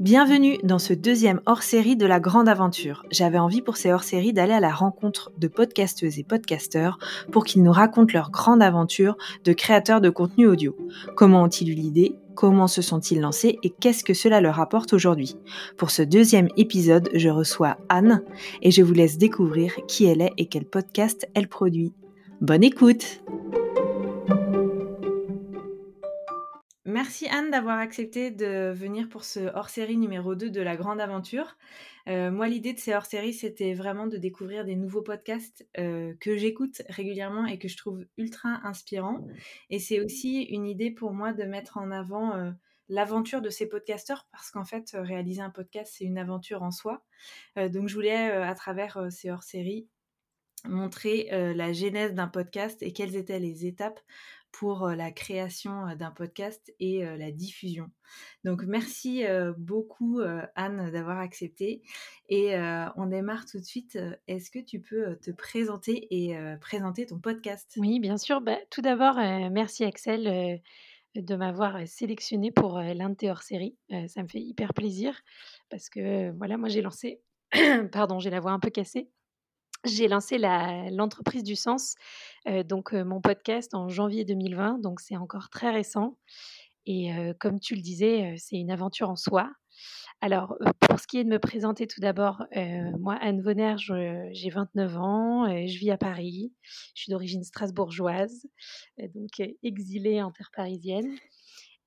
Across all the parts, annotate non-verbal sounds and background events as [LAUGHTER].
Bienvenue dans ce deuxième hors-série de la grande aventure. J'avais envie pour ces hors-séries d'aller à la rencontre de podcasteuses et podcasteurs pour qu'ils nous racontent leur grande aventure de créateurs de contenu audio. Comment ont-ils eu l'idée? Comment se sont-ils lancés? Et qu'est-ce que cela leur apporte aujourd'hui? Pour ce deuxième épisode, je reçois Anne et je vous laisse découvrir qui elle est et quel podcast elle produit. Bonne écoute Merci Anne d'avoir accepté de venir pour ce hors-série numéro 2 de la grande aventure. Euh, moi, l'idée de ces hors-séries, c'était vraiment de découvrir des nouveaux podcasts euh, que j'écoute régulièrement et que je trouve ultra inspirants. Et c'est aussi une idée pour moi de mettre en avant euh, l'aventure de ces podcasteurs parce qu'en fait, réaliser un podcast, c'est une aventure en soi. donc, je voulais, à travers ces hors-séries, montrer la genèse d'un podcast et quelles étaient les étapes pour la création d'un podcast et la diffusion. Donc merci beaucoup Anne d'avoir accepté et on démarre tout de suite. Est-ce que tu peux te présenter et présenter ton podcast? Oui, bien sûr. Bah, tout d'abord, merci Axel de m'avoir sélectionné pour l'un de tes hors-séries. ça me fait hyper plaisir parce que voilà, moi j'ai lancé, [COUGHS] pardon, j'ai la voix un peu cassée. J'ai lancé l'entreprise du sens, donc mon podcast en janvier 2020, donc c'est encore très récent. Et comme tu le disais, c'est une aventure en soi. Alors, pour ce qui est de me présenter tout d'abord, moi, Anne Vonner, j'ai 29 ans, je vis à Paris, je suis d'origine strasbourgeoise, donc exilée en terre parisienne.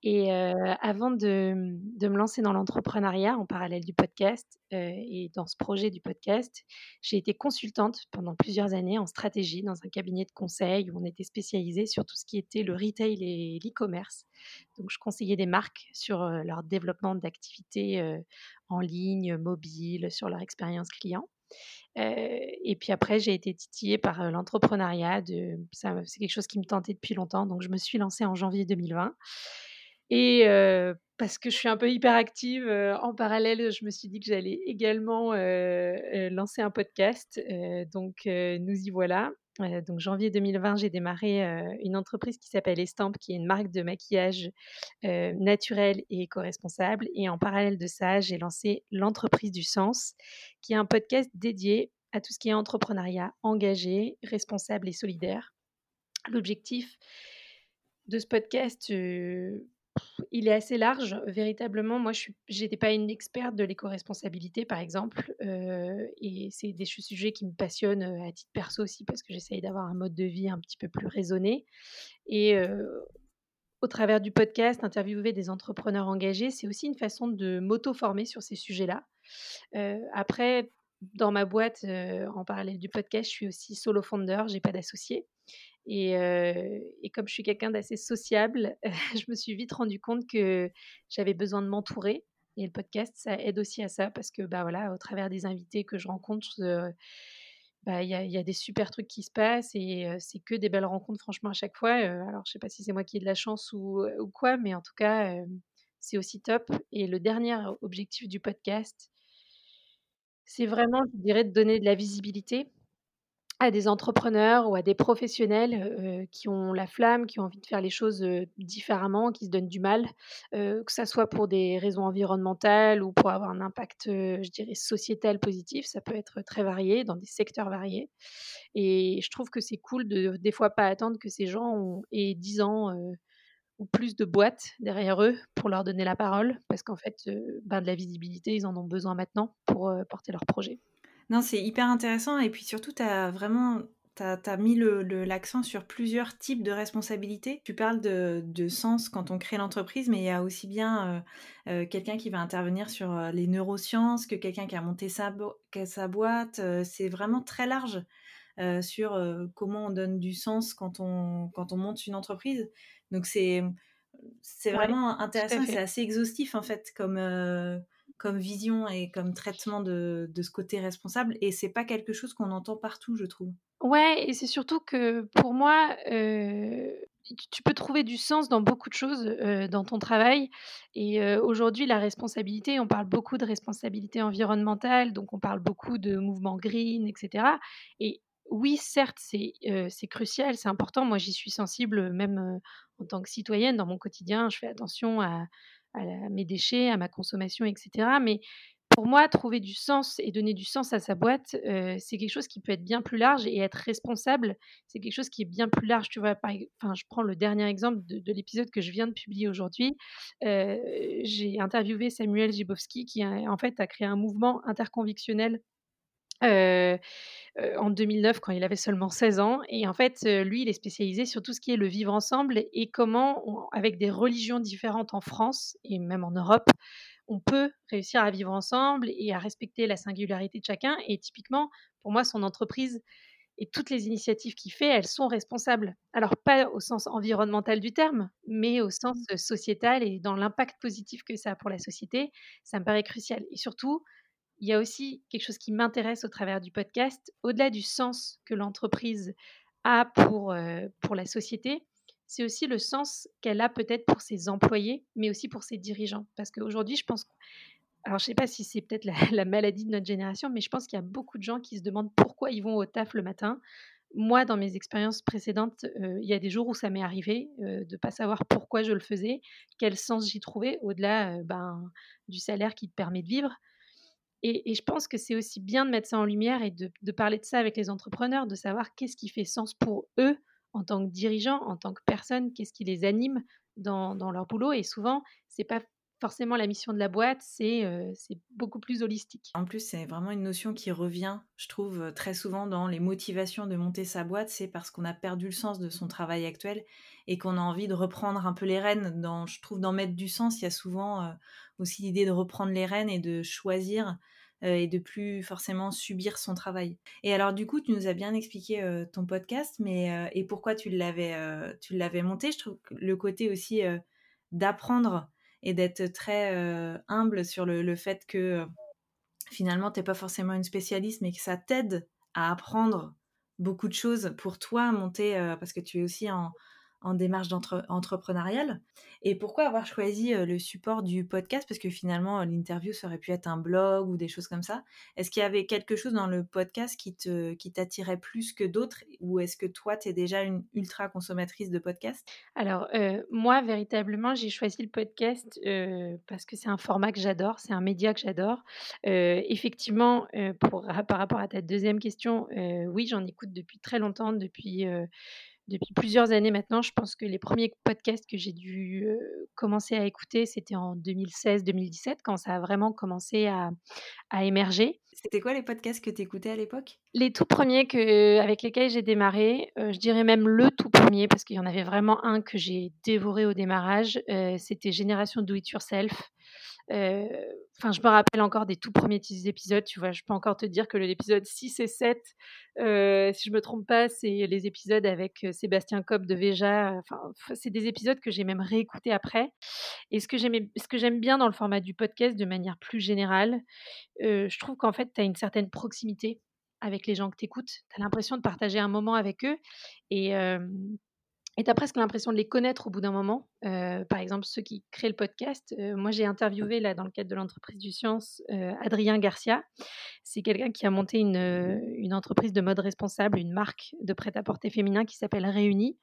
Et avant de, de, me lancer dans l'entrepreneuriat en parallèle du podcast et dans ce projet du podcast, j'ai été consultante pendant plusieurs années en stratégie dans un cabinet de conseil où on était spécialisé sur tout ce qui était le retail et l'e-commerce. Donc, je conseillais des marques sur leur développement d'activités en ligne, mobile, sur leur expérience client. et puis après, j'ai été titillée par l'entrepreneuriat. C'est quelque chose qui me tentait depuis longtemps. Donc, je me suis lancée en janvier 2020. Et parce que je suis un peu hyperactive, en parallèle, je me suis dit que j'allais également lancer un podcast. donc, nous y voilà. donc, janvier 2020, j'ai démarré une entreprise qui s'appelle Estampe, qui est une marque de maquillage naturel et éco-responsable. Et en parallèle de ça, j'ai lancé l'entreprise du sens, qui est un podcast dédié à tout ce qui est entrepreneuriat engagé, responsable et solidaire. L'objectif de ce podcast, il est assez large, véritablement. Moi, je n'étais pas une experte de l'éco-responsabilité, par exemple, et c'est des sujets qui me passionnent à titre perso aussi parce que j'essaye d'avoir un mode de vie un petit peu plus raisonné. Et au travers du podcast, interviewer des entrepreneurs engagés, c'est aussi une façon de m'auto-former sur ces sujets-là. après, dans ma boîte, en parallèle du podcast, je suis aussi solo founder, j'ai pas d'associé. Et, comme je suis quelqu'un d'assez sociable, [LAUGHS] je me suis vite rendu compte que j'avais besoin de m'entourer. Et le podcast, ça aide aussi à ça parce que, bah voilà, au travers des invités que je rencontre, bah, il y, a, des super trucs qui se passent et c'est que des belles rencontres, franchement, à chaque fois. alors, je sais pas si c'est moi qui ai de la chance ou, ou quoi, mais en tout cas, c'est aussi top. Et le dernier objectif du podcast, c'est vraiment, je dirais, de donner de la visibilité à des entrepreneurs ou à des professionnels, qui ont la flamme, qui ont envie de faire les choses, différemment, qui se donnent du mal, que ça soit pour des raisons environnementales ou pour avoir un impact, je dirais sociétal positif. Ça peut être très varié, dans des secteurs variés et je trouve que c'est cool de des fois pas attendre que ces gens aient 10 ans, ou plus de boîtes derrière eux pour leur donner la parole parce qu'en fait, ben, de la visibilité, ils en ont besoin maintenant pour, porter leur projet. Non, c'est hyper intéressant. Et puis surtout, tu as vraiment tu as, mis l'accent le, sur plusieurs types de responsabilités. Tu parles de, de sens quand on crée l'entreprise, mais il y a aussi bien euh, euh, quelqu'un qui va intervenir sur euh, les neurosciences que quelqu'un qui a monté sa, sa boîte. c'est vraiment très large sur comment on donne du sens quand on, quand on monte une entreprise. Donc c'est c'est vraiment intéressant, c'est assez exhaustif en fait comme comme vision et comme traitement de, ce côté responsable. Et c'est pas quelque chose qu'on entend partout, je trouve. Ouais, et c'est surtout que pour moi, euh, tu peux trouver du sens dans beaucoup de choses euh, dans ton travail. Et euh, aujourd'hui, la responsabilité, on parle beaucoup de responsabilité environnementale, donc on parle beaucoup de mouvement green, etc. Et oui, certes, c'est c'est crucial, c'est important. Moi, j'y suis sensible, même en tant que citoyenne, dans mon quotidien, je fais attention à mes déchets, à ma consommation, etc. Mais pour moi, trouver du sens et donner du sens à sa boîte, c'est quelque chose qui peut être bien plus large et être responsable, c'est quelque chose qui est bien plus large. Tu vois, enfin, je prends le dernier exemple de, l'épisode que je viens de publier aujourd'hui. j'ai interviewé Samuel Gibowski qui, en fait, a créé un mouvement interconvictionnel en 2009 quand il avait seulement 16 ans. Et en fait, lui, il est spécialisé sur tout ce qui est le vivre ensemble et comment, avec des religions différentes en France et même en Europe, on peut réussir à vivre ensemble et à respecter la singularité de chacun. Et typiquement, pour moi, son entreprise et toutes les initiatives qu'il fait, elles sont responsables. Alors pas au sens environnemental du terme, mais au sens mmh. sociétal et dans l'impact positif que ça a pour la société, ça me paraît crucial. Et surtout, il y a aussi quelque chose qui m'intéresse au travers du podcast, au-delà du sens que l'entreprise a pour, pour la société, c'est aussi le sens qu'elle a peut-être pour ses employés, mais aussi pour ses dirigeants. Parce qu'aujourd'hui, je pense, alors je ne sais pas si c'est peut-être [LAUGHS] la, maladie de notre génération, mais je pense qu'il y a beaucoup de gens qui se demandent pourquoi ils vont au taf le matin. Moi, dans mes expériences précédentes, euh, il y a des jours où ça m'est arrivé euh, de ne pas savoir pourquoi je le faisais, quel sens j'y trouvais, au-delà euh, ben, du salaire qui te permet de vivre. Et, je pense que c'est aussi bien de mettre ça en lumière et de, parler de ça avec les entrepreneurs, de savoir qu'est-ce qui fait sens pour eux en tant que dirigeants, en tant que personnes, qu'est-ce qui les anime dans, leur boulot. Et souvent, c'est pas forcément la mission de la boîte, c'est beaucoup plus holistique. En plus, c'est vraiment une notion qui revient, je trouve, très souvent dans les motivations de monter sa boîte, c'est parce qu'on a perdu le sens de son travail actuel et qu'on a envie de reprendre un peu les rênes. Je trouve, d'en mettre du sens, il y a souvent aussi l'idée de reprendre les rênes et de choisir et de plus forcément subir son travail. Et alors du coup, tu nous as bien expliqué ton podcast, mais et pourquoi tu l'avais tu l'avais monté. Je trouve que le côté aussi d'apprendre et d'être très humble sur le, fait que finalement tu n'es pas forcément une spécialiste, mais que ça t'aide à apprendre beaucoup de choses pour toi monter parce que tu es aussi en en démarche entrepreneuriale. Et pourquoi avoir choisi le support du podcast? Parce que finalement, l'interview, ça aurait pu être un blog ou des choses comme ça. Est-ce qu'il y avait quelque chose dans le podcast qui, te, qui t'attirait plus que d'autres? Ou est-ce que toi, tu es déjà une ultra consommatrice de podcast? Alors, moi, véritablement, j'ai choisi le podcast parce que c'est un format que j'adore, c'est un média que j'adore. effectivement, pour, [LAUGHS] par rapport à ta deuxième question, oui, j'en écoute depuis très longtemps, depuis depuis plusieurs années maintenant. Je pense que les premiers podcasts que j'ai dû commencer à écouter, c'était en 2016-2017, quand ça a vraiment commencé à, émerger. C'était quoi les podcasts que tu écoutais à l'époque? Les tout premiers que, avec lesquels j'ai démarré, je dirais même le tout premier, parce qu'il y en avait vraiment un que j'ai dévoré au démarrage, c'était Génération Do It Yourself. Enfin, je me rappelle encore des tout premiers épisodes, tu vois. Je peux encore te dire que l'épisode 6 et 7, si je me trompe pas, c'est les épisodes avec Sébastien Cobb de Veja. Enfin, c'est des épisodes que j'ai même réécoutés après. Et ce que j'aime bien dans le format du podcast, de manière plus générale, je trouve qu'en fait, tu as une certaine proximité avec les gens que tu écoutes. Tu as l'impression de partager un moment avec eux. Et et tu as presque l'impression de les connaître au bout d'un moment. Euh, par exemple, ceux qui créent le podcast. Euh, moi, j'ai interviewé, là, dans le cadre de l'entreprise du Science, euh, Adrien Garcia. C'est quelqu'un qui a monté une, une, entreprise de mode responsable, une marque de prêt-à-porter féminin qui s'appelle Réunis.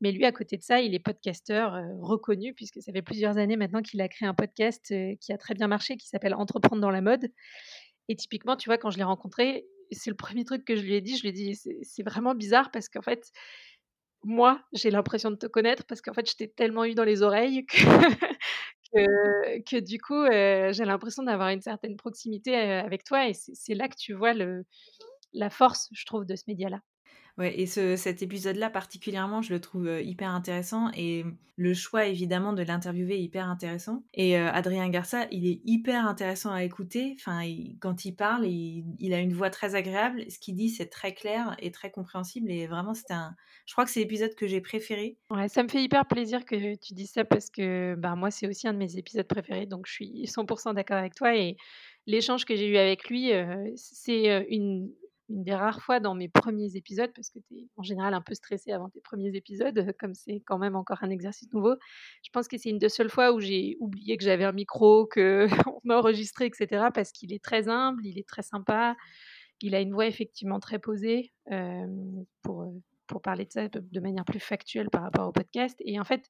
Mais lui, à côté de ça, il est podcasteur reconnu, puisque ça fait plusieurs années maintenant qu'il a créé un podcast qui a très bien marché, qui s'appelle Entreprendre dans la mode. Et typiquement, tu vois, quand je l'ai rencontré, c'est le premier truc que je lui ai dit. Je lui ai dit, c'est vraiment bizarre parce qu'en fait, moi, j'ai l'impression de te connaître parce qu'en fait, je t'ai tellement eu dans les oreilles que, [LAUGHS] que, du coup, j'ai l'impression d'avoir une certaine proximité avec toi. Et c'est là que tu vois le, la force, je trouve, de ce média-là. Ouais, et ce, cet épisode-là particulièrement, je le trouve hyper intéressant et le choix évidemment de l'interviewer est hyper intéressant. Et Adrien Garça, il est hyper intéressant à écouter. Enfin, quand il parle, il, a une voix très agréable. Ce qu'il dit, c'est très clair et très compréhensible. Et vraiment, c'est un. Je crois que c'est l'épisode que j'ai préféré. Ouais, ça me fait hyper plaisir que tu dises ça parce que bah, moi, c'est aussi un de mes épisodes préférés. Donc, je suis 100% d'accord avec toi et l'échange que j'ai eu avec lui, c'est une, une des rares fois dans mes premiers épisodes, parce que tu es en général un peu stressé avant tes premiers épisodes, [LAUGHS] comme c'est quand même encore un exercice nouveau. Je pense que c'est une des seules fois où j'ai oublié que j'avais un micro, qu'on [LAUGHS] enregistrait, etc. Parce qu'il est très humble, il est très sympa, il a une voix effectivement très posée pour, pour parler de ça de manière plus factuelle par rapport au podcast. Et en fait,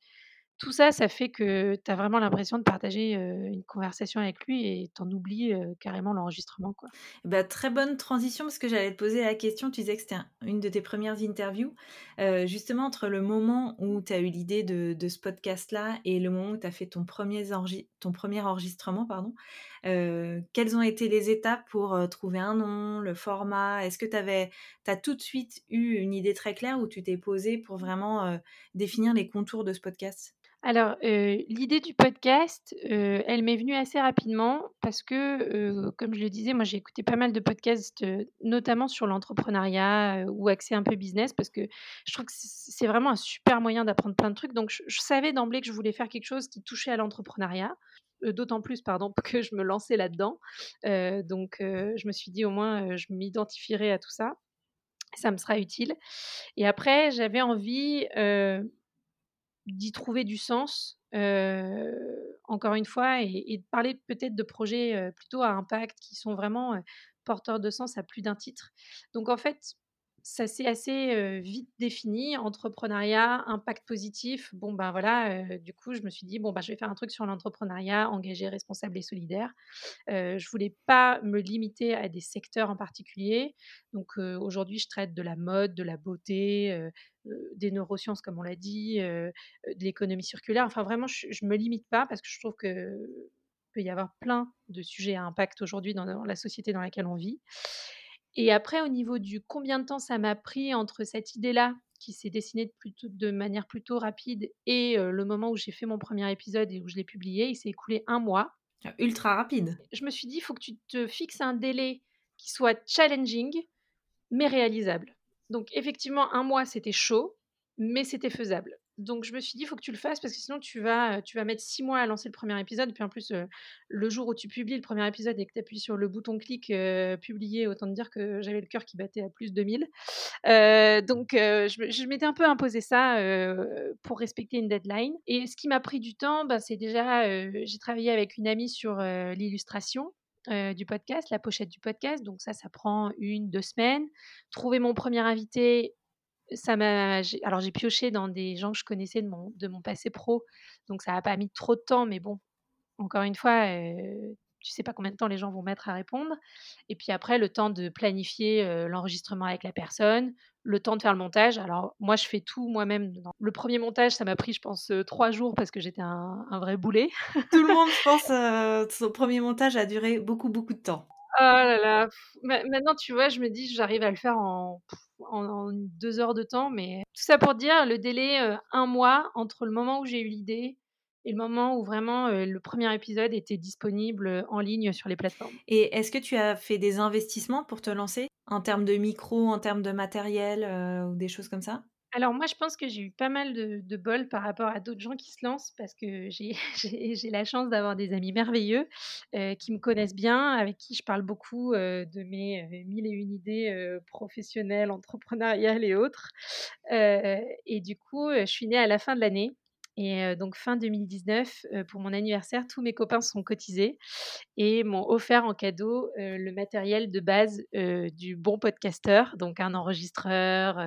tout ça, ça fait que tu as vraiment l'impression de partager, une conversation avec lui et tu en oublies, carrément l'enregistrement, quoi. Bah, très bonne transition parce que j'allais te poser la question. Tu disais que c'était un une de tes premières interviews. Justement, entre le moment où tu as eu l'idée de ce podcast-là et le moment où tu as fait ton premier enregistrement, pardon, heu, quelles ont été les étapes pour, heu, trouver un nom, le format? Est-ce que tu as tout de suite eu une idée très claire ou tu t'es posée pour vraiment, heu, définir les contours de ce podcast? Alors, l'idée du podcast, elle m'est venue assez rapidement parce que, comme je le disais, moi j'ai écouté pas mal de podcasts, notamment sur l'entrepreneuriat, ou axés un peu business parce que je trouve que c'est vraiment un super moyen d'apprendre plein de trucs donc je savais d'emblée que je voulais faire quelque chose qui touchait à l'entrepreneuriat, d'autant plus, pardon, [LAUGHS] que je me lançais là-dedans, heu, donc heu, je me suis dit: «Au moins, je m'identifierai à tout ça, ça me sera utile» et après j'avais envie, D'y trouver du sens, encore une fois et de parler peut-être de projets, plutôt à impact qui sont vraiment, porteurs de sens à plus d'un titre. Donc en fait, ça s'est assez, vite défini, entrepreneuriat, impact positif. Bon, ben, voilà, du coup, je me suis dit: «Bon, bah, je vais faire un truc sur l'entrepreneuriat engagé, responsable et solidaire». Je voulais pas me limiter à des secteurs en particulier. Donc, aujourd'hui, je traite de la mode, de la beauté, des neurosciences comme on l'a dit, de l'économie circulaire. Enfin vraiment, je je me limite pas parce que je trouve que peut y avoir plein de sujets à impact aujourd'hui dans la société dans laquelle on vit. Et après au niveau du combien de temps ça m'a pris entre cette idée-là, qui s'est dessinée de plutôt de manière plutôt rapide et le moment où j'ai fait mon premier épisode et où je l'ai publié, il s'est écoulé un mois. Ultra rapide. Je me suis dit: «Il faut que tu te fixes un délai qui soit challenging, mais réalisable». Donc effectivement, un mois, c'était chaud, mais c'était faisable. Donc je me suis dit: «Il faut que tu le fasses parce que sinon tu vas, tu vas mettre 6 mois à lancer le premier épisode» puis en plus, heu, le jour où tu publies le premier épisode et que tu appuies sur le bouton clic, heu, publier, autant te dire que j'avais le cœur qui battait à plus de 1000. Heu, donc heu, je m'étais un peu imposé ça, heu, pour respecter une deadline et ce qui m'a pris du temps, bah, c'est déjà, j'ai travaillé avec une amie sur, l'illustration, du podcast, la pochette du podcast, donc ça, ça prend une deux semaines. Trouver mon premier invité, ça m'a alors j'ai pioché dans des gens que je connaissais de mon de mon passé pro, donc ça a pas mis trop de temps, mais bon, encore une fois, heu, tu sais pas combien de temps les gens vont mettre à répondre et puis après le temps de planifier, heu, l'enregistrement avec la personne, le temps de faire le montage. Alors moi, je fais tout moi-même. Le premier montage, ça m'a pris, je pense, heu, 3 jours parce que j'étais un un vrai boulet. Tout le monde, je [LAUGHS] pense, son premier montage a duré beaucoup, beaucoup de temps. Oh là là, ma maintenant, tu vois, je me dis: «J'arrive à le faire en 2 heures de temps», mais tout ça pour dire le délai, heu, 1 mois entre le moment où j'ai eu l'idée et le moment où vraiment, heu, le premier épisode était disponible, heu, en ligne sur les plateformes. Et est-ce que tu as fait des investissements pour te lancer? En termes de micro, en termes de matériel, ou des choses comme ça? Alors moi, je pense que j'ai eu pas mal de bol par rapport à d'autres gens qui se lancent parce que j'ai [LAUGHS] la chance d'avoir des amis merveilleux, heu, qui me connaissent bien, avec qui je parle beaucoup, heu, de mes, heu, 1000 et une idées, professionnelles, entrepreneuriales et autres. Et du coup, je suis née à la fin de l'année et donc fin 2019, heu, pour mon anniversaire, tous mes copains sont cotisés et m'ont offert en cadeau, le matériel de base, du bon podcasteur, donc un enregistreur,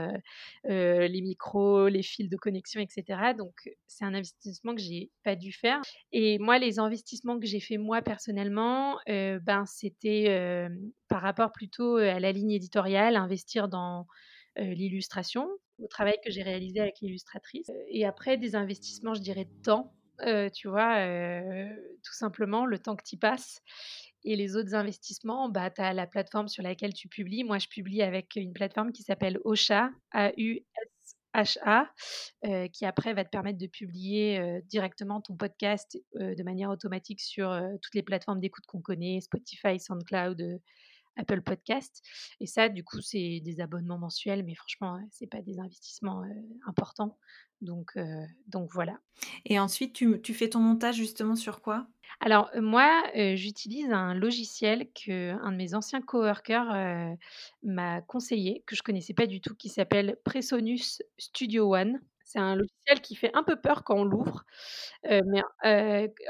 les micros, les fils de connexion et cetera. Donc c'est un investissement que j'ai pas dû faire et moi, les investissements que j'ai fait moi personnellement, ben, c'était, par rapport plutôt, à la ligne éditoriale, investir dans, l'illustration, au travail que j'ai réalisé avec l'illustratrice, heu et après des investissements, je dirais de temps, heu, tu vois? Heu, tout simplement le temps que tu passes et les autres investissements, bah, tu as la plateforme sur laquelle tu publies. Moi, je publie avec une plateforme qui s'appelle Ausha, A-U-S-H-A, qui après va te permettre de publier, directement ton podcast, de manière automatique sur, toutes les plateformes d'écoute qu'on connaît, Spotify, SoundCloud, Apple Podcast et ça, du coup, c'est des abonnements mensuels, mais franchement, c'est pas des investissements, importants donc donc voilà. Et ensuite, tu tu fais ton montage justement sur quoi? Alors, moi, j'utilise un logiciel qu'un de mes anciens coworkers, m'a conseillé, que je connaissais pas du tout, qui s'appelle Presonus Studio One. C'est un logiciel qui fait un peu peur quand on l'ouvre, mais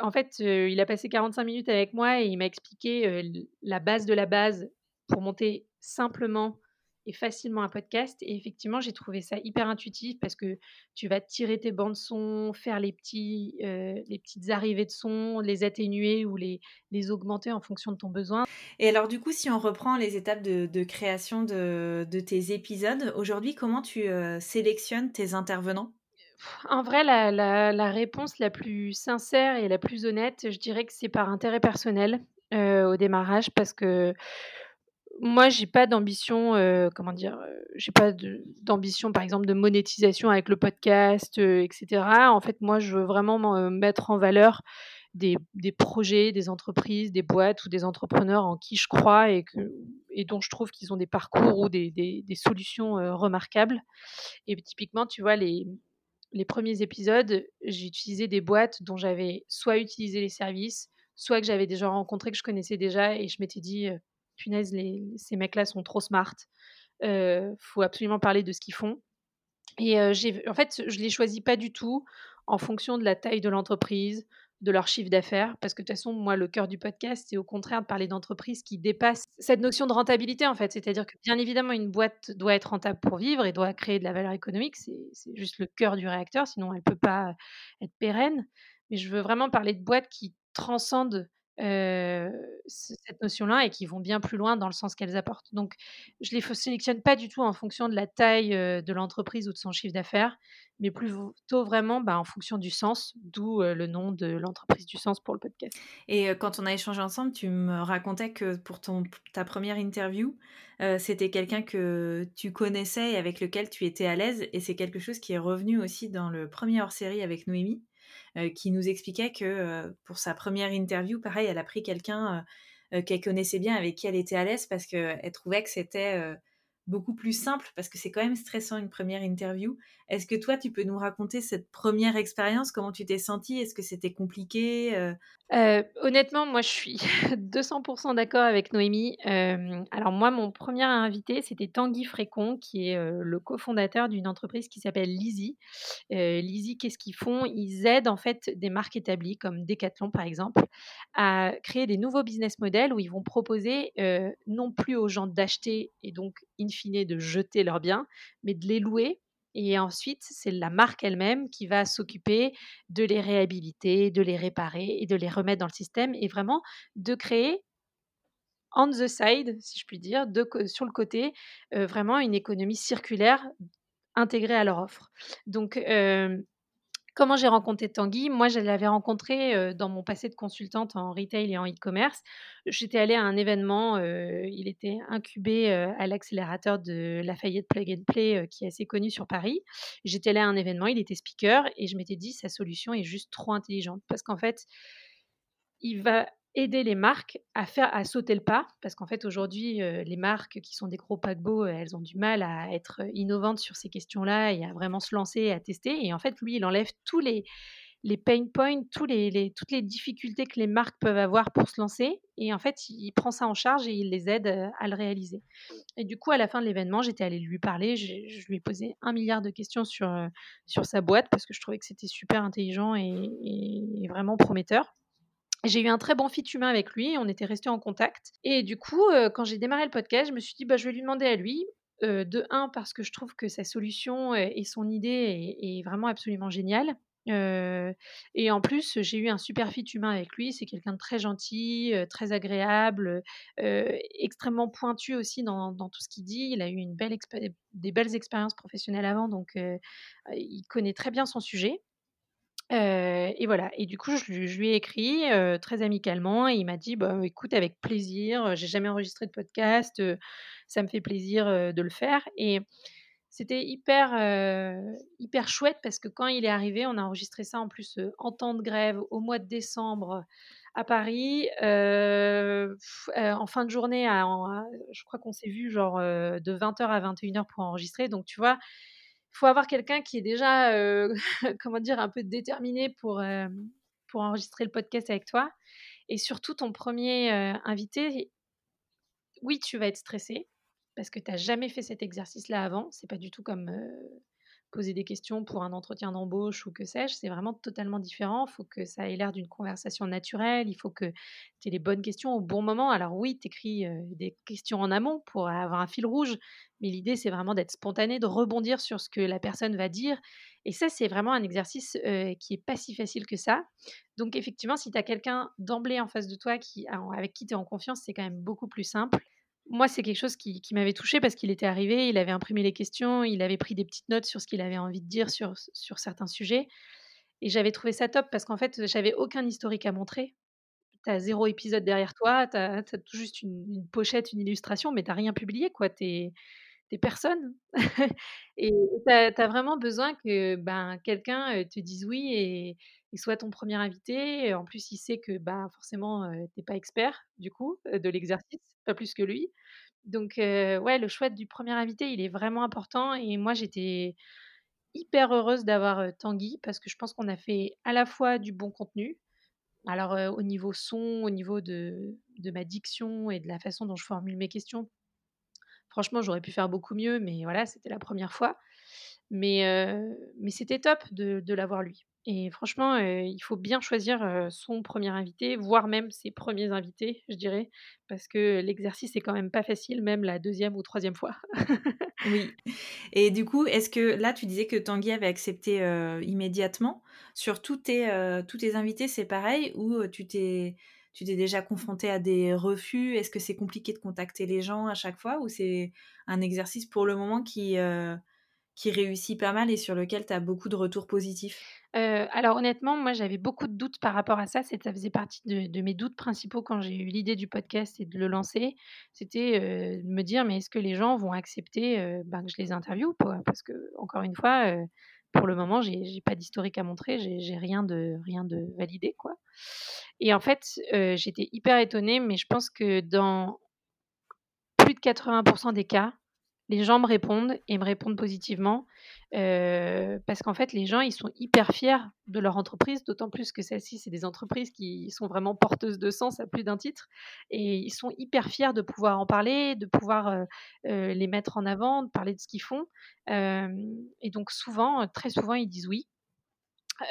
en fait, il a passé 45 minutes avec moi et il m'a expliqué, la base de la base pour monter simplement et facilement un podcast. Et effectivement, j'ai trouvé ça hyper intuitif parce que tu vas tirer tes bandes son, faire les, petits, euh, les petites arrivées de son, les atténuer ou les, les augmenter en fonction de ton besoin. Et alors du coup, si on reprend les étapes de, création de, tes épisodes, aujourd'hui, comment tu euh, sélectionnes tes intervenants? En vrai, la, la, réponse la plus sincère et la plus honnête, je dirais que c'est par intérêt personnel euh, au démarrage parce que moi, j'ai pas d'ambition, euh, comment dire, euh, j'ai pas d'ambition, par exemple, de monétisation avec le podcast, euh, etc. En fait, moi, je veux vraiment mettre en valeur des, projets, des entreprises, des boîtes ou des entrepreneurs en qui je crois et, dont je trouve qu'ils ont des parcours ou des, solutions remarquables. Et typiquement, tu vois, les premiers épisodes, j'ai utilisé des boîtes dont j'avais soit utilisé les services, soit que j'avais déjà rencontré, que je connaissais déjà, et je m'étais dit punaise, ces mecs-là sont trop smart. Euh, faut absolument parler de ce qu'ils font. Et euh, en fait, je les choisis pas du tout en fonction de la taille de l'entreprise, de leur chiffre d'affaires, parce que de toute façon, moi, le cœur du podcast, c'est au contraire de parler d'entreprises qui dépassent cette notion de rentabilité, en fait. C'est-à-dire que, bien évidemment, une boîte doit être rentable pour vivre et doit créer de la valeur économique. C'est, juste le cœur du réacteur, sinon elle peut pas être pérenne. Mais je veux vraiment parler de boîtes qui transcendent cette notion-là et qui vont bien plus loin dans le sens qu'elles apportent. Donc, je les sélectionne pas du tout en fonction de la taille de l'entreprise ou de son chiffre d'affaires, mais plutôt vraiment bah, en fonction du sens, d'où le nom de l'entreprise du sens pour le podcast. Et quand on a échangé ensemble, tu me racontais que pour ton, ta première interview, c'était quelqu'un que tu connaissais et avec lequel tu étais à l'aise, et c'est quelque chose qui est revenu aussi dans le premier hors-série avec Noémie? Euh, qui nous expliquait que euh, pour sa première interview, pareil, elle a pris quelqu'un euh, qu'elle connaissait bien, avec qui elle était à l'aise, parce qu'elle trouvait que c'était beaucoup plus simple, parce que c'est quand même stressant une première interview. Est-ce que toi, tu peux nous raconter cette première expérience? Comment tu t'es sentie? Est-ce que c'était compliqué euh? Euh, Honnêtement, moi, je suis [LAUGHS] 200% d'accord avec Noémie. Euh, alors moi, mon premier invité, c'était Tanguy Frécon, qui est le cofondateur d'une entreprise qui s'appelle Lizzy. Lizzy, qu'est-ce qu'ils font? Ils aident en fait des marques établies, comme Decathlon par exemple, à créer des nouveaux business models où ils vont proposer non plus aux gens d'acheter et donc in fine de jeter leurs biens, mais de les louer et ensuite, c'est la marque elle-même qui va s'occuper de les réhabiliter, de les réparer et de les remettre dans le système et vraiment de créer on the side, si je puis dire, sur le côté, vraiment une économie circulaire intégrée à leur offre. Donc, Comment j'ai rencontré Tanguy? Moi, je l'avais rencontré dans mon passé de consultante en retail et en e-commerce. J'étais allée à un événement, il était incubé à l'accélérateur de Lafayette Plug and Play, qui est assez connu sur Paris. J'étais allée à un événement, il était speaker, et je m'étais dit, sa solution est juste trop intelligente. Parce qu'en fait, il va aider les marques à faire à sauter le pas parce qu'en fait aujourd'hui les marques qui sont des gros paquebots elles ont du mal à être innovantes sur ces questions-là et à vraiment se lancer et à tester et en fait lui il enlève tous les les pain points, les, toutes les difficultés que les marques peuvent avoir pour se lancer. Et en fait, il prend ça en charge et il les aide à le réaliser. Et du coup, à la fin de l'événement, j'étais allée lui parler. Je, lui ai posé un milliard de questions sur, sur sa boîte parce que je trouvais que c'était super intelligent et vraiment prometteur. J'ai eu un très bon fit humain avec lui, on était restés en contact. Et du coup, euh, quand j'ai démarré le podcast, je me suis dit, bah, je vais lui demander à lui, euh, de un, parce que je trouve que sa solution euh, et son idée est, vraiment absolument géniale. et en plus, j'ai eu un super fit humain avec lui. C'est quelqu'un de très gentil, très agréable, extrêmement pointu aussi dans, tout ce qu'il dit. Il a eu des belles expériences professionnelles avant, donc il connaît très bien son sujet et voilà et du coup je lui ai écrit, très amicalement et il m'a dit: «Bah, écoute avec plaisir, j'ai jamais enregistré de podcast, ça me fait plaisir, de le faire» et c'était hyper, hyper chouette parce que quand il est arrivé, on a enregistré ça en plus, en temps de grève au mois de décembre à Paris, en fin de journée je crois qu'on s'est vu genre, de 20:00 à 21:00 pour enregistrer donc tu vois? Faut avoir quelqu'un qui est déjà, euh, [LAUGHS] comment dire, un peu déterminé pour, euh, pour enregistrer le podcast avec toi. Et surtout, ton premier euh, invité, oui, tu vas être stressé parce que tu n'as jamais fait cet exercice-là avant. C'est pas du tout comme, poser des questions pour un entretien d'embauche ou que sais-je, c'est vraiment totalement différent. Il faut que ça ait l'air d'une conversation naturelle, il faut que tu aies les bonnes questions au bon moment. Alors oui, tu écris des questions en amont pour avoir un fil rouge, mais l'idée, c'est vraiment d'être spontané, de rebondir sur ce que la personne va dire. Et ça, c'est vraiment un exercice qui est pas si facile que ça. Donc effectivement, si tu as quelqu'un d'emblée en face de toi qui, avec qui tu es en confiance, c'est quand même beaucoup plus simple moi, c'est quelque chose qui, m'avait touché parce qu'il était arrivé, il avait imprimé les questions, il avait pris des petites notes sur ce qu'il avait envie de dire sur, sur certains sujets. Et j'avais trouvé ça top parce qu'en fait, j'avais aucun historique à montrer. Tu as zéro épisode derrière toi, tu as, juste une, pochette, une illustration, mais tu rien publié, quoi. Tu es, personne. [LAUGHS] et tu as, vraiment besoin que ben, quelqu'un te dise oui et, soit ton premier invité. En plus, il sait que ben, forcément, tu n'es pas expert, du coup, de l'exercice pas plus que lui. Donc, ouais, le choix du premier invité, il est vraiment important. Et moi, j'étais hyper heureuse d'avoir Tanguy parce que je pense qu'on a fait à la fois du bon contenu. Alors, au niveau son, au niveau de, ma diction et de la façon dont je formule mes questions, franchement, j'aurais pu faire beaucoup mieux, mais voilà, c'était la première fois. Mais, mais c'était top de, de l'avoir lui. Et franchement, il faut bien choisir son premier invité, voire même ses premiers invités, je dirais, parce que l'exercice est quand même pas facile, même la deuxième ou troisième fois. [LAUGHS] oui. Et du coup, est-ce que là, tu disais que Tanguy avait accepté immédiatement? Sur tous tes, tous tes invités, c'est pareil, ou tu t'es tu t'es déjà confronté à des refus? Est-ce que c'est compliqué de contacter les gens à chaque fois, ou c'est un exercice pour le moment qui qui réussit pas mal et sur lequel tu as beaucoup de retours positifs? Alors honnêtement, moi j'avais beaucoup de doutes par rapport à ça. ça faisait partie de, mes doutes principaux quand j'ai eu l'idée du podcast et de le lancer. C'était de me dire mais est-ce que les gens vont accepter ben, que je les interviewe Parce que encore une fois, pour le moment, j'ai pas d'historique à montrer, j'ai rien de rien de validé quoi. Et en fait, j'étais hyper étonnée, mais je pense que dans plus de 80% des cas, les gens me répondent et me répondent positivement parce qu'en fait, les gens, ils sont hyper fiers de leur entreprise, d'autant plus que celles-ci, c'est des entreprises qui sont vraiment porteuses de sens à plus d'un titre. Et ils sont hyper fiers de pouvoir en parler, de pouvoir les mettre en avant, de parler de ce qu'ils font. et donc, souvent, très souvent, ils disent oui.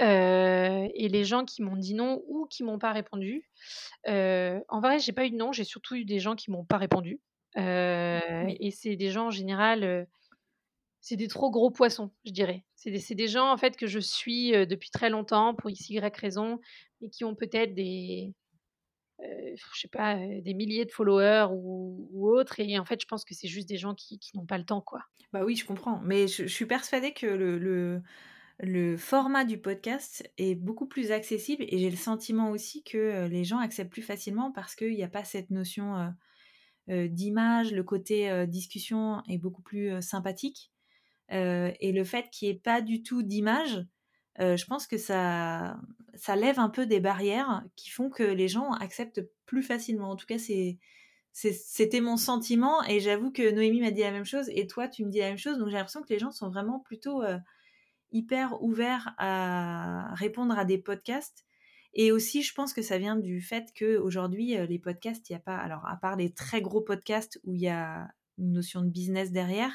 et les gens qui m'ont dit non ou qui m'ont pas répondu, en vrai, j'ai pas eu de non, j'ai surtout eu des gens qui m'ont pas répondu. Et c'est des gens en général c'est des trop gros poissons, je dirais. C'est des, des, gens en fait que je suis depuis très longtemps pour x y raison, mais qui ont peut-être des, je sais pas, des milliers de followers ou, autres. Et en fait, je pense que c'est juste des gens qui, n'ont pas le temps, quoi. Bah oui, je comprends. Mais je, suis persuadée que le, le, le, format du podcast est beaucoup plus accessible et j'ai le sentiment aussi que les gens acceptent plus facilement parce qu'il n'y a pas cette notion d'image, le côté discussion est beaucoup plus sympathique et le fait qu'il n'y ait pas du tout d'image, je pense que ça, ça lève un peu des barrières qui font que les gens acceptent plus facilement. En tout cas, c'est, c'était mon sentiment et j'avoue que Noémie m'a dit la même chose et toi, tu me dis la même chose. Donc j'ai l'impression que les gens sont vraiment plutôt hyper ouverts à répondre à des podcasts. Et aussi, je pense que ça vient du fait qu'aujourd'hui, les podcasts, il n'y a pas, alors à part les très gros podcasts où il y a une notion de business derrière,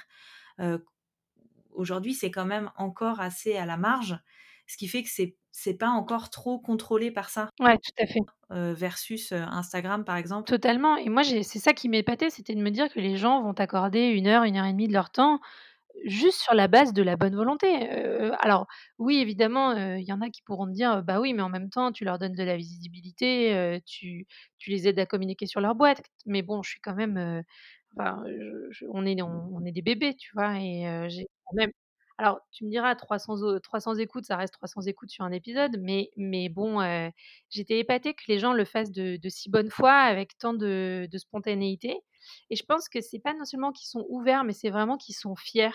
aujourd'hui, c'est quand même encore assez à la marge, ce qui fait que c'est c'est pas encore trop contrôlé par ça. Ouais, tout à fait. versus Instagram, par exemple. Totalement. Et moi, c'est ça qui m'épatait, c'était de me dire que les gens vont t'accorder une heure, une heure et demie de leur temps juste sur la base de la bonne volonté. alors, oui, évidemment, il y en a qui pourront te dire, bah oui, mais en même temps, tu leur donnes de la visibilité, tu, tu les aides à communiquer sur leur boîte. Mais bon, je suis quand même, on, est, on, est des bébés, tu vois, et j'ai même. Alors, tu me diras, 300, 300 écoutes, ça reste 300 écoutes sur un épisode, mais, mais bon, j'étais épatée que les gens le fassent de, si bonne foi, avec tant de, spontanéité. Et je pense que c'est pas non seulement qu'ils sont ouverts, mais c'est vraiment qu'ils sont fiers.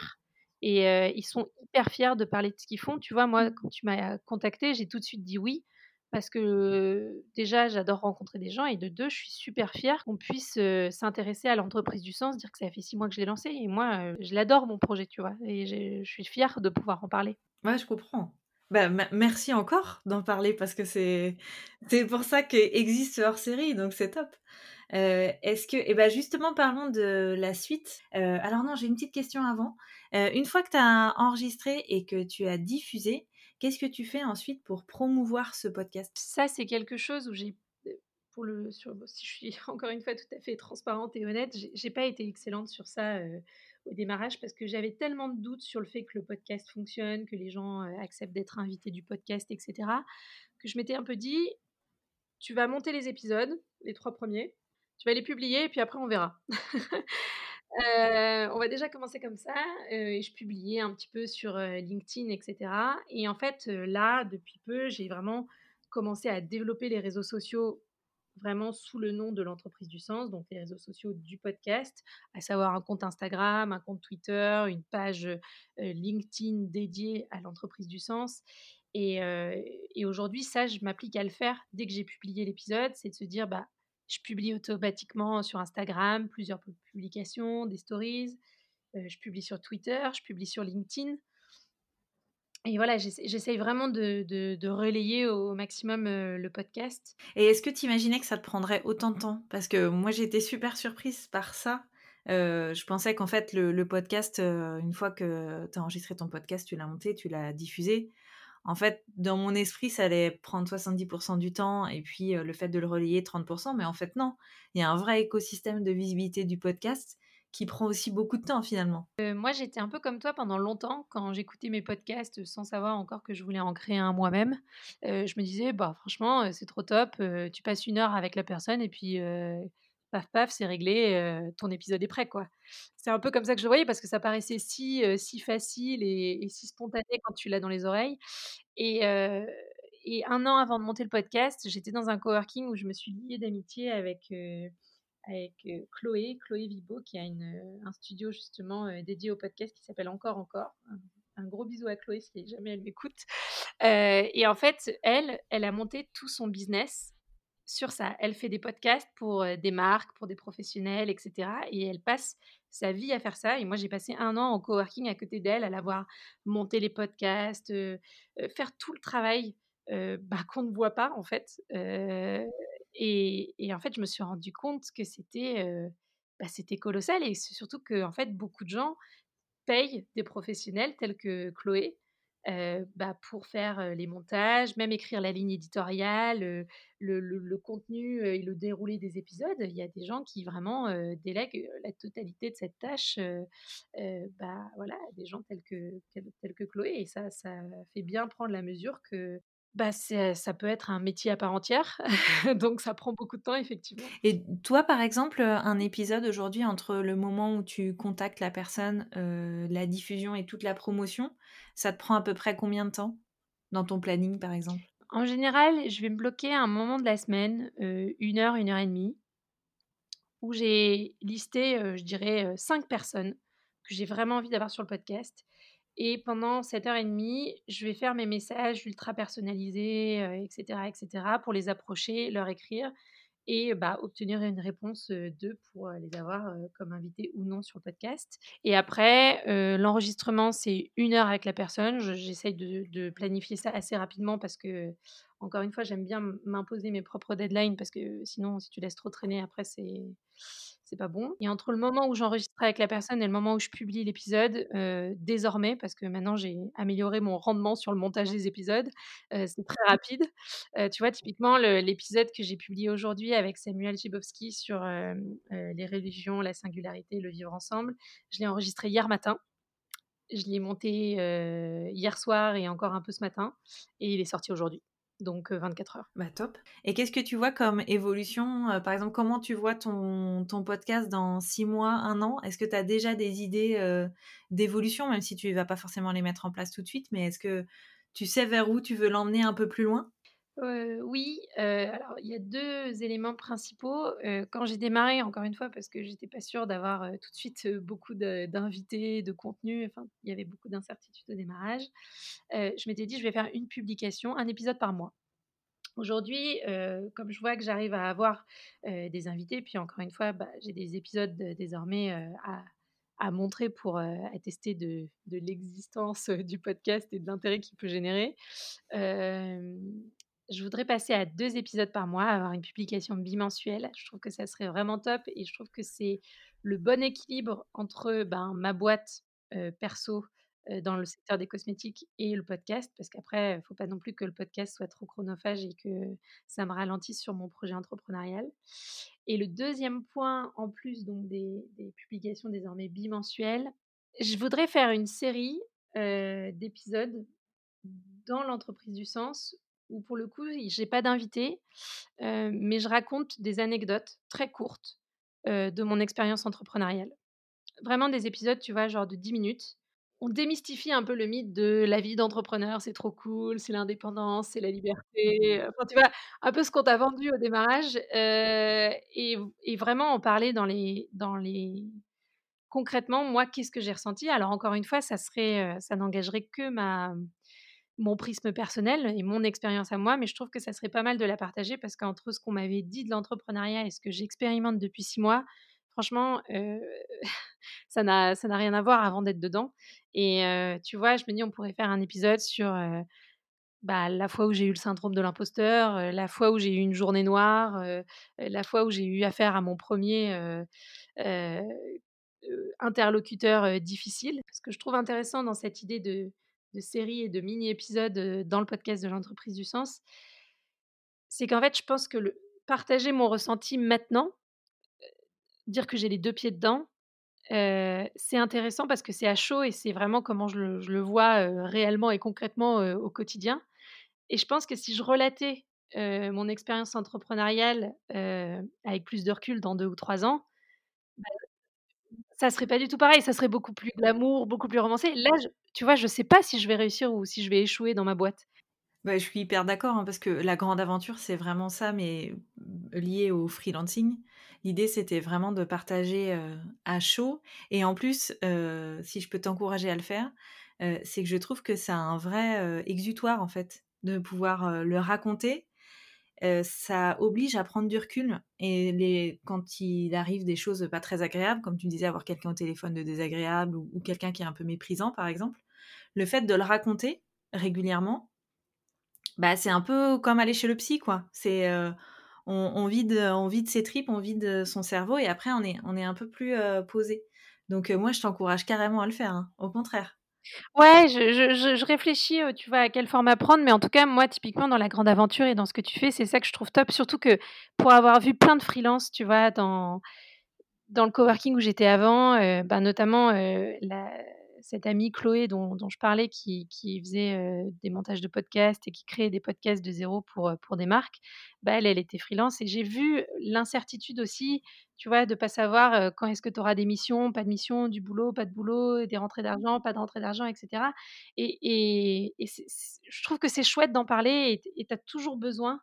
Et ils sont hyper fiers de parler de ce qu'ils font. Tu vois, moi, quand tu m'as contacté, j'ai tout de suite dit oui parce que déjà, j'adore rencontrer des gens et de deux, je suis super fière qu'on puisse s'intéresser à l'entreprise du sens, dire que ça fait six mois que je l'ai lancé et moi, je l'adore mon projet, tu vois, et je suis fière de pouvoir en parler. Ouais, je comprends. Bah, me merci encore d'en parler parce que c'est pour ça qu'existe ce hors-série, donc c'est top. Heu, est-ce que et bah, justement parlons de la suite. Heu, alors non, j'ai une petite question avant. Heu, une fois que tu as enregistré et que tu as diffusé, qu'est-ce que tu fais ensuite pour promouvoir ce podcast? Ça, c'est quelque chose où j'ai pour le si je suis [LAUGHS] encore une fois tout à fait transparente et honnête, j'ai pas été excellente sur ça, au démarrage parce que j'avais tellement de doutes sur le fait que le podcast fonctionne, que les gens, acceptent d'être invités du podcast et cetera, que je m'étais un peu dit: «Tu vas monter les épisodes, les 3 premiers, tu vas les publier et puis après on verra». Heu, on va déjà commencer comme ça, et je publiais un petit peu sur, heu, LinkedIn et cetera et en fait, heu, là, depuis peu, j'ai vraiment commencé à développer les réseaux sociaux vraiment sous le nom de l'entreprise du sens, donc les réseaux sociaux du podcast, à savoir un compte Instagram, un compte Twitter, une page, LinkedIn dédiée à l'entreprise du sens et et aujourd'hui, ça, je m'applique à le faire dès que j'ai publié l'épisode. C'est de se dire: «Bah, je publie automatiquement sur Instagram plusieurs pu publications, des stories, je publie sur Twitter, je publie sur LinkedIn» et voilà, j'essaye vraiment de relayer au maximum, le podcast. Et est-ce que tu imaginais que ça te prendrait autant de temps? Parce que moi, j'ai été super surprise par ça. Je pensais qu'en fait le podcast, une fois que tu as enregistré ton podcast, tu l'as monté, tu l'as diffusé, en fait, dans mon esprit, ça allait prendre 70% du temps et puis, le fait de le relayer 30% mais en fait non. Il y a un vrai écosystème de visibilité du podcast qui prend aussi beaucoup de temps finalement. Heu, moi, j'étais un peu comme toi pendant longtemps quand j'écoutais mes podcasts, sans savoir encore que je voulais en créer un moi-même. Heu, je me disais: «Bah, franchement, c'est trop top, tu passes une heure avec la personne et puis, paf paf, c'est réglé, heu, ton épisode est prêt, quoi». C'est un peu comme ça que je voyais parce que ça paraissait si, heu, si facile et si spontané quand tu l'as dans les oreilles et heu et 1 an avant de monter le podcast, j'étais dans un coworking où je me suis liée d'amitié avec, avec, Chloé, Chloé Vibo qui a une, un studio justement, dédié au podcast qui s'appelle Encore Encore. Un un gros bisou à Chloé si jamais elle m'écoute. Et en fait, elle, elle a monté tout son business sur ça. Elle fait des podcasts pour, des marques, pour des professionnels et cetera et elle passe sa vie à faire ça et moi j'ai passé 1 an en coworking à côté d'elle, à la voir monter les podcasts, faire tout le travail, bah, qu'on ne voit pas en fait, et en fait, je me suis rendu compte que c'était, bah, colossal et surtout qu'en fait, beaucoup de gens payent des professionnels tels que Chloé, heu, bah, pour faire, heu, les montages, même écrire la ligne éditoriale, heu, le le contenu, et le déroulé des épisodes. Il y a des gens qui vraiment, délèguent, la totalité de cette tâche, bah, voilà, à des gens tels que tels que Chloé et ça ça fait bien prendre la mesure que, bah, c'est ça peut être un métier à part entière, [LAUGHS] donc ça prend beaucoup de temps effectivement. Et toi, par exemple, un épisode aujourd'hui entre le moment où tu contactes la personne, la diffusion et toute la promotion, ça te prend à peu près combien de temps? Dans ton planning, par exemple? En général, je vais me bloquer un moment de la semaine, 1 heure, 1 heure et demie où j'ai listé, je dirais, 5 personnes que j'ai vraiment envie d'avoir sur le podcast et pendant cette heure et demie, je vais faire mes messages ultra personnalisés, heu et cetera et cetera pour les approcher, leur écrire et bah, obtenir une réponse, d'eux pour, les avoir, comme invités ou non sur le podcast et après, l'enregistrement, c'est 1 heure avec la personne. Je j'essaye de planifier ça assez rapidement parce que, encore une fois, j'aime bien m'imposer mes propres deadlines parce que sinon, si tu laisses trop traîner après, c'est c'est pas bon et entre le moment où j'enregistre avec la personne et le moment où je publie l'épisode, heu, désormais, parce que maintenant j'ai amélioré mon rendement sur le montage des épisodes, heu, c'est très rapide. Heu, tu vois, typiquement, l'épisode que j'ai publié aujourd'hui avec Samuel Gibowski sur, les religions, la singularité, le vivre ensemble, je l'ai enregistré hier matin. Je l'ai monté, hier soir et encore un peu ce matin et il est sorti aujourd'hui, donc heu, 24 heures. Bah, top et qu'est-ce que tu vois comme évolution? Par exemple, comment tu vois ton ton podcast dans 6 mois, 1 an? Est-ce que tu as déjà des idées, d'évolution? Même si tu vas pas forcément les mettre en place tout de suite, mais est-ce que tu sais vers où tu veux l'emmener un peu plus loin? Oui, alors il y a 2 éléments principaux. Quand j'ai démarré, encore une fois, parce que j'étais pas sûre d'avoir, tout de suite, beaucoup d'invités, de contenu, enfin, il y avait beaucoup d'incertitudes au démarrage. Je m'étais dit: «Je vais faire une publication, un épisode par mois». Aujourd'hui, comme je vois que j'arrive à avoir, des invités, puis encore une fois, bah, j'ai des épisodes, désormais, à montrer pour attester de l'existence du podcast et de l'intérêt qu'il peut générer. Je voudrais passer à deux épisodes par mois, avoir une publication bimensuelle. Je trouve que ça serait vraiment top et je trouve que c'est le bon équilibre entre ben, ma boîte perso dans le secteur des cosmétiques et le podcast, parce qu'après, il ne faut pas non plus que le podcast soit trop chronophage et que ça me ralentisse sur mon projet entrepreneurial. Et le deuxième point, en plus donc des, publications désormais bimensuelles, je voudrais faire une série d'épisodes dans l'entreprise du sens où pour le coup, je n'ai pas d'invité, mais je raconte des anecdotes très courtes de mon expérience entrepreneuriale. Vraiment des épisodes, tu vois, genre de 10 minutes on démystifie un peu le mythe de la vie d'entrepreneur, c'est trop cool, c'est l'indépendance, c'est la liberté. Enfin, tu vois, un peu ce qu'on t'a vendu au démarrage. et, vraiment en parler dans les, dans les. Concrètement, moi, qu'est-ce que j'ai ressenti? Alors, encore une fois, ça, ça n'engagerait que ma, mon prisme personnel et mon expérience à moi, mais je trouve que ça serait pas mal de la partager parce qu'entre ce qu'on m'avait dit de l'entrepreneuriat et ce que j'expérimente depuis six mois, franchement, [LAUGHS] ça n'a rien à voir avant d'être dedans. Et tu vois, je me dis, on pourrait faire un épisode sur bah, la fois où j'ai eu le syndrome de l'imposteur, la fois où j'ai eu une journée noire, la fois où j'ai eu affaire à mon premier interlocuteur difficile. Ce que je trouve intéressant dans cette idée de, de série et de mini-épisodes dans le podcast de l'entreprise du sens, c'est qu'en fait, je pense que partager mon ressenti maintenant, dire que j'ai les deux pieds dedans, c'est intéressant parce que c'est à chaud et c'est vraiment comment je le, vois réellement et concrètement au quotidien. Et je pense que si je relatais mon expérience entrepreneuriale avec plus de recul dans deux ou trois ans, bah, ça serait pas du tout pareil. Ça serait beaucoup plus glamour, beaucoup plus romancé. Là, tu vois, je sais pas si je vais réussir ou si je vais échouer dans ma boîte. Bah, je suis hyper d'accord hein, parce que la grande aventure, c'est vraiment ça, mais lié au freelancing. L'idée, c'était vraiment de partager à chaud. Et en plus, si je peux t'encourager à le faire, c'est que je trouve que c'est un vrai exutoire, en fait, de pouvoir le raconter. Ça oblige à prendre du recul. Et les, quand il arrive des choses pas très agréables, comme tu disais, avoir quelqu'un au téléphone de désagréable ou quelqu'un qui est un peu méprisant, par exemple, le fait de le raconter régulièrement, bah, c'est un peu comme aller chez le psy, quoi. C'est on, vide, on vide ses tripes, on vide son cerveau et après on est, on est un peu plus posé. Donc moi, je t'encourage carrément à le faire, hein, au contraire. Ouais, je, réfléchis, tu vois, à quel format prendre, mais en tout cas, moi, typiquement, dans la grande aventure et dans ce que tu fais, c'est ça que je trouve top. Surtout que pour avoir vu plein de freelance, tu vois, dans, dans le coworking où j'étais avant, bah, notamment la, cette amie Chloé dont, je parlais qui, faisait des montages de podcasts et qui créait des podcasts de zéro pour, pour des marques, bah elle, elle était freelance et j'ai vu l'incertitude aussi, tu vois, de pas savoir quand est-ce que tu auras des missions, pas de missions, du boulot, pas de boulot, des rentrées d'argent, pas de rentrées d'argent, etc. Et, je trouve que c'est chouette d'en parler et tu as toujours besoin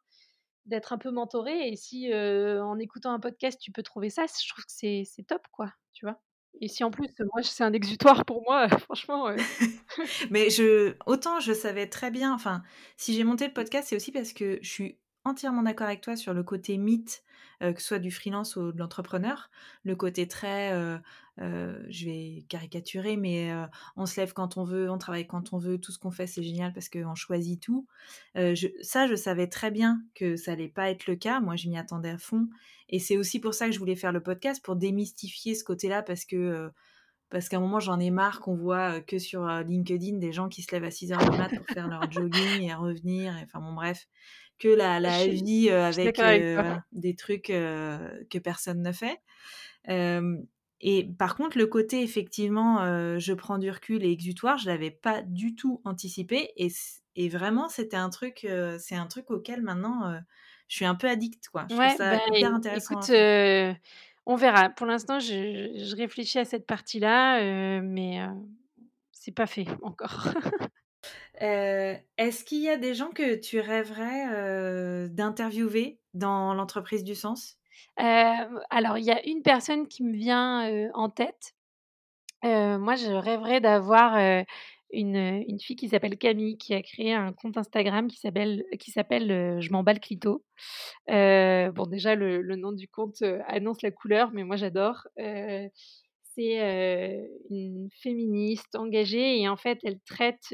d'être un peu mentoré. Et si en écoutant un podcast, tu peux trouver ça, je trouve que c'est top, quoi, tu vois? Et si en plus, moi, c'est un exutoire pour moi, [LAUGHS] franchement. [LAUGHS] Mais je, autant je savais très bien, enfin, si j'ai monté le podcast, c'est aussi parce que je suis entièrement d'accord avec toi sur le côté mythe, que ce soit du freelance ou de l'entrepreneur. Le côté très, je vais caricaturer, mais on se lève quand on veut, on travaille quand on veut, tout ce qu'on fait, c'est génial parce qu'on choisit tout. Je, ça, je savais très bien que ça allait pas être le cas. Moi, je m'y attendais à fond. Et c'est aussi pour ça que je voulais faire le podcast, pour démystifier ce côté-là, parce que parce qu'à un moment j'en ai marre qu'on voit que sur LinkedIn des gens qui se lèvent à 6 heures du mat pour faire leur [LAUGHS] jogging et revenir, enfin bon bref, que la, la vie avec, des trucs que personne ne fait. et par contre, le côté effectivement, je prends du recul et exutoire, je l'avais pas du tout anticipé et, et vraiment c'était un truc, c'est un truc auquel maintenant je suis un peu addict, quoi. Je trouve ça bah, hyper intéressant. Écoute, on verra. Pour l'instant, je, réfléchis à cette partie-là, mais c'est pas fait encore. [LAUGHS] Est-ce qu'il y a des gens que tu rêverais d'interviewer dans l'entreprise du sens? Alors, il y a une personne qui me vient en tête. moi, je rêverais d'avoir une, fille qui s'appelle Camille, qui a créé un compte Instagram qui s'appelle Je m'en bats le clito. bon, déjà le, le, nom du compte annonce la couleur, mais moi j'adore. C'est, une féministe engagée et en fait, elle traite,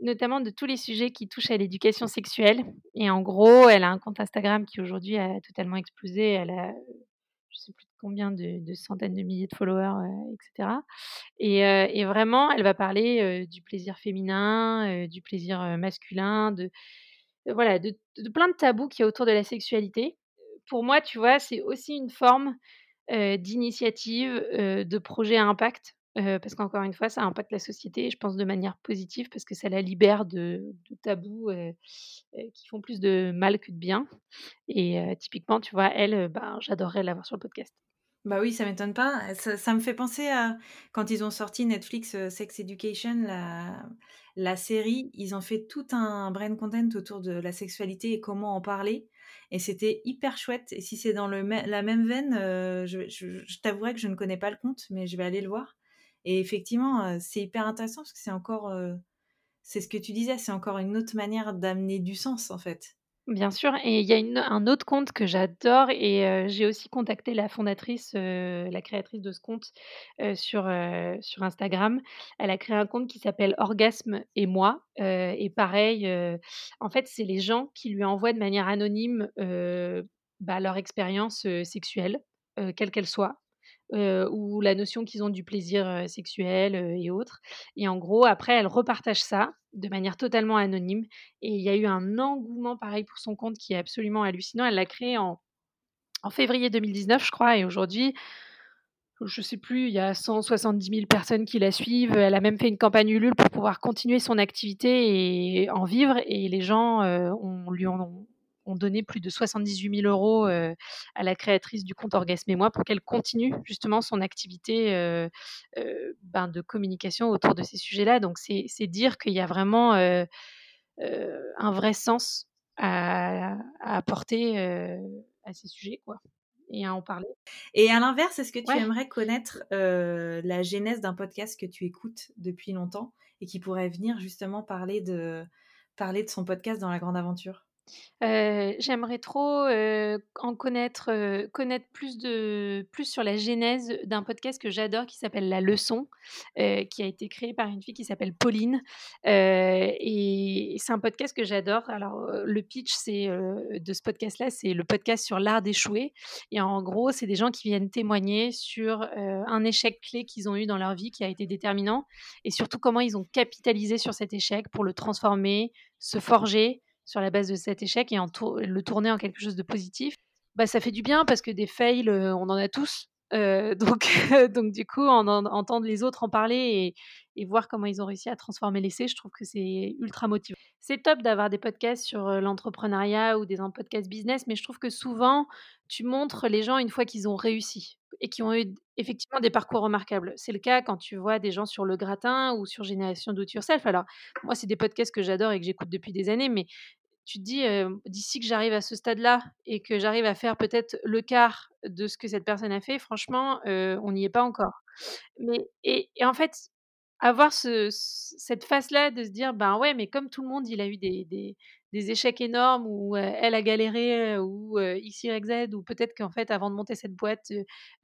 notamment de tous les sujets qui touchent à l'éducation sexuelle et en gros, elle a un compte Instagram qui aujourd'hui a totalement explosé. Elle a, je sais plus combien de centaines de milliers de followers, heu, et vraiment, elle va parler, du plaisir féminin, du plaisir, masculin, de voilà, de de plein de tabous qu'il y a autour de la sexualité. Pour moi, tu vois, c'est aussi une forme, heu, d'initiative, heu, de projet à impact, heu, parce qu'encore une fois, ça impacte la société je pense de manière positive parce que ça la libère de tabous, qui font plus de mal que de bien et typiquement, tu vois, elle, ben, j'adorerais l'avoir sur le podcast. Bah oui, ça m'étonne pas. Ça me fait penser à quand ils ont sorti Netflix, Sex Education, la la série, ils ont fait tout un brain content autour de la sexualité et comment en parler et c'était hyper chouette et si c'est dans le la même veine, heu, je t'avouerai que je ne connais pas le compte, mais je vais aller le voir et effectivement, heu, c'est hyper intéressant parce que c'est encore, heu, c'est ce que tu disais, c'est encore une autre manière d'amener du sens, en fait. Bien sûr et il y a un autre compte que j'adore et j'ai aussi contacté la fondatrice, la créatrice de ce compte, sur, Instagram. Elle a créé un compte qui s'appelle Orgasme et moi, et pareil, en fait, c'est les gens qui lui envoient de manière anonyme, bah, leur expérience, sexuelle, quelle qu'elle soit heu, ou la notion qu'ils ont du plaisir, heu, sexuel, heu et autres et en gros, après, elle repartage ça de manière totalement anonyme et il y a eu un engouement pareil pour son compte qui est absolument hallucinant. Elle l'a créé en en février 2019, je crois et aujourd'hui, je sais plus, il y a 170 000 personnes qui la suivent. Elle a même fait une campagne Ulule pour pouvoir continuer son activité et en vivre et les gens, ont lui ont ont donné plus de 78 000 €, heu, à la créatrice du compte Orgasme et moi pour qu'elle continue justement son activité, ben, de communication autour de ces sujets-là. Donc c'est c'est dire qu'il y a vraiment, un vrai sens à à apporter, à ces sujets, quoi et à en parler. Et à l'inverse, est-ce que tu Ouais. aimerais connaître, la genèse d'un podcast que tu écoutes depuis longtemps et qui pourrait venir justement parler de parler de son podcast dans la grande aventure? J'aimerais trop, en connaître, plus plus sur la genèse d'un podcast que j'adore qui s'appelle La Leçon, qui a été créé par une fille qui s'appelle Pauline, et c'est un podcast que j'adore. Alors, le pitch, c'est, de ce podcast-là, c'est le podcast sur l'art d'échouer et en gros, c'est des gens qui viennent témoigner sur, un échec clé qu'ils ont eu dans leur vie qui a été déterminant et surtout comment ils ont capitalisé sur cet échec pour le transformer, se forger sur la base de cet échec et le tourner en quelque chose de positif, bah, ça fait du bien parce que des fails, heu, on en a tous. Heu, [LAUGHS] donc donc du coup, en en entendre les autres en parler et voir comment ils ont réussi à transformer l'essai, je trouve que c'est ultra motivant. C'est top d'avoir des podcasts sur, heu, l'entrepreneuriat ou des podcasts business, mais je trouve que souvent, tu montres les gens une fois qu'ils ont réussi et qui ont eu effectivement des parcours remarquables. C'est le cas quand tu vois des gens sur Le Gratin ou sur Génération Do It Yourself. Alors moi, c'est des podcasts que j'adore et que j'écoute depuis des années, mais tu te dis, d'ici que j'arrive à ce stade-là et que j'arrive à faire peut-être le quart de ce que cette personne a fait, franchement, on n'y est pas encore. Mais et en fait, avoir ce cette phase-là de se dire: «Ben, ouais, mais comme tout le monde, il a eu des échecs énormes ou, elle a galéré, ou, heu, X, Y, Z» ou peut-être qu'en fait, avant de monter cette boîte,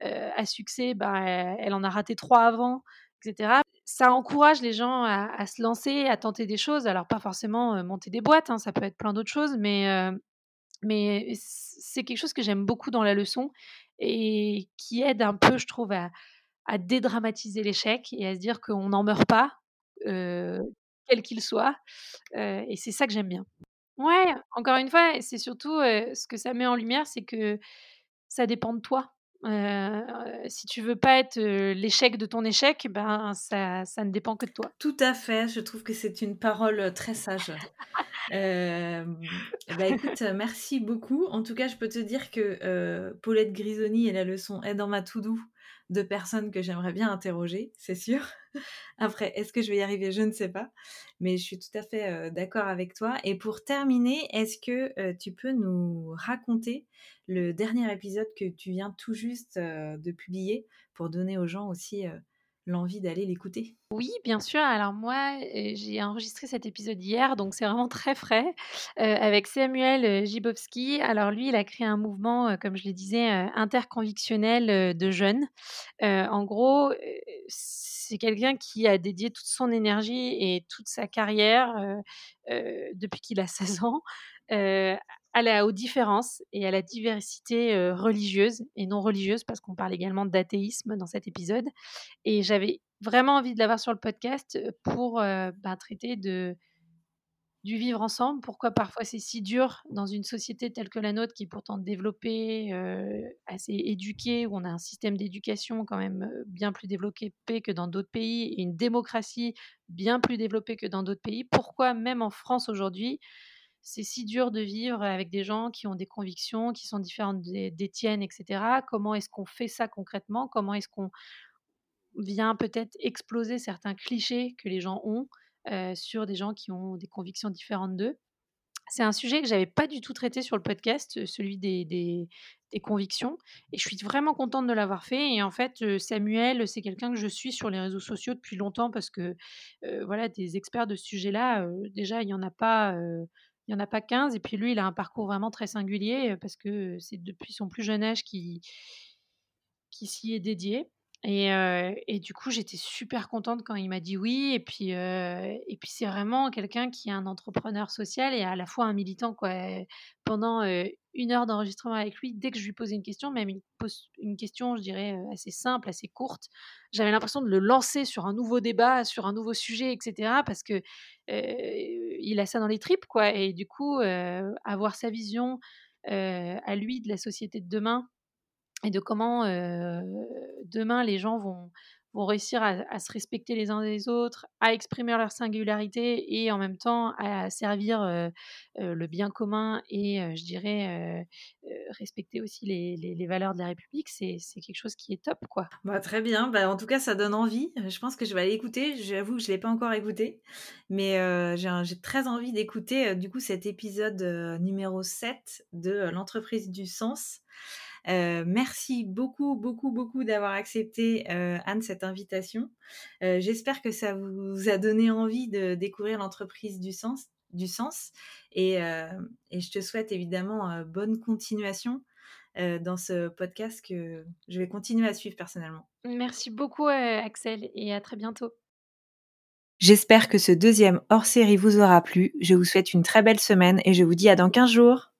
à succès, ben, elle en a raté 3 avant et cetera. Ça encourage les gens à se lancer, à tenter des choses. Alors pas forcément, monter des boîtes, hein, ça peut être plein d'autres choses, mais c'est quelque chose que j'aime beaucoup dans la leçon et qui aide un peu, je trouve, à dédramatiser l'échec et à se dire qu'on n'en meurt pas, quel qu'il soit, et c'est ça que j'aime bien. Ouais, encore une fois, c'est surtout, ce que ça met en lumière, c'est que ça dépend de toi. Heu, si tu veux pas être, heu, l'échec de ton échec, ben, ça ça ne dépend que de toi. Tout à fait, je trouve que c'est une parole, très sage. [LAUGHS] Et bah, écoute, merci beaucoup. En tout cas, je peux te dire que, Paulette Grisoni et La Leçon est dans ma to do de personnes que j'aimerais bien interroger, c'est sûr. [LAUGHS] Après, est-ce que je vais y arriver? Je ne sais pas, mais je suis tout à fait, heu, d'accord avec toi et pour terminer, est-ce que, heu, tu peux nous raconter le dernier épisode que tu viens tout juste, heu, de publier pour donner aux gens aussi, l'envie d'aller l'écouter Oui, bien sûr. Alors moi, j'ai enregistré cet épisode hier, donc c'est vraiment très frais, avec Samuel Gibowski. Alors lui, il a créé un mouvement, comme je le disais, interconvictionnel de jeunes. en gros, c'est quelqu'un qui a dédié toute son énergie et toute sa carrière, depuis qu'il a [LAUGHS] 16 ans, à la, aux différences et à la diversité religieuse et non religieuse, parce qu'on parle également d'athéisme dans cet épisode. Et j'avais vraiment envie de l'avoir sur le podcast pour ben, traiter de, du vivre ensemble. Pourquoi parfois c'est si dur dans une société telle que la nôtre, qui est pourtant développée, assez éduquée, où on a un système d'éducation quand même bien plus développé que dans d'autres pays, une démocratie bien plus développée que dans d'autres pays. Pourquoi même en France aujourd'hui, c'est si dur de vivre avec des gens qui ont des convictions qui sont différentes des, tiennes, etc. Comment est-ce qu'on fait ça concrètement? Comment est-ce qu'on vient peut-être exploser certains clichés que les gens ont euh, sur des gens qui ont des convictions différentes d'eux? C'est un sujet que j'avais pas du tout traité sur le podcast, celui des, convictions. Et je suis vraiment contente de l'avoir fait. Et en fait, Samuel, c'est quelqu'un que je suis sur les réseaux sociaux depuis longtemps parce que, voilà, des experts de ce sujet-là, déjà, il n'y en a pas il n'y en a pas 15. Et puis lui, il a un parcours vraiment très singulier parce que c'est depuis son plus jeune âge qu'il qui s'y est dédié. Et, du coup, j'étais super contente quand il m'a dit oui. Et puis, puis c'est vraiment quelqu'un qui est un entrepreneur social et à la fois un militant. Pendant une heure d'enregistrement avec lui, dès que je lui posais une question, même pose une question, je dirais, assez simple, assez courte, j'avais l'impression de le lancer sur un nouveau débat, sur un nouveau sujet, etc. Parce que il a ça dans les tripes. Quoi. Et du coup, avoir sa vision à lui de la société de demain et de comment demain les gens vont, vont réussir à, se respecter les uns les autres, à exprimer leur singularité et en même temps à servir le bien commun et je dirais respecter aussi les, les, valeurs de la République, c'est quelque chose qui est top quoi. Bah, très bien, bah, en tout cas ça donne envie. Je pense que je vais aller écouter. J'avoue que je ne l'ai pas encore écouté, mais j'ai très envie d'écouter du coup cet épisode numéro 7 de l'entreprise du sens. Euh, merci beaucoup, beaucoup, beaucoup d'avoir accepté, euh, Anne, cette invitation. Euh, j'espère que ça vous a donné envie de découvrir l'entreprise du sens, du sens. Et, et je te souhaite évidemment bonne continuation dans ce podcast que je vais continuer à suivre personnellement. Merci beaucoup, Axel, et à très bientôt. J'espère que ce deuxième hors-série vous aura plu. Je vous souhaite une très belle semaine et je vous dis à dans 15 jours.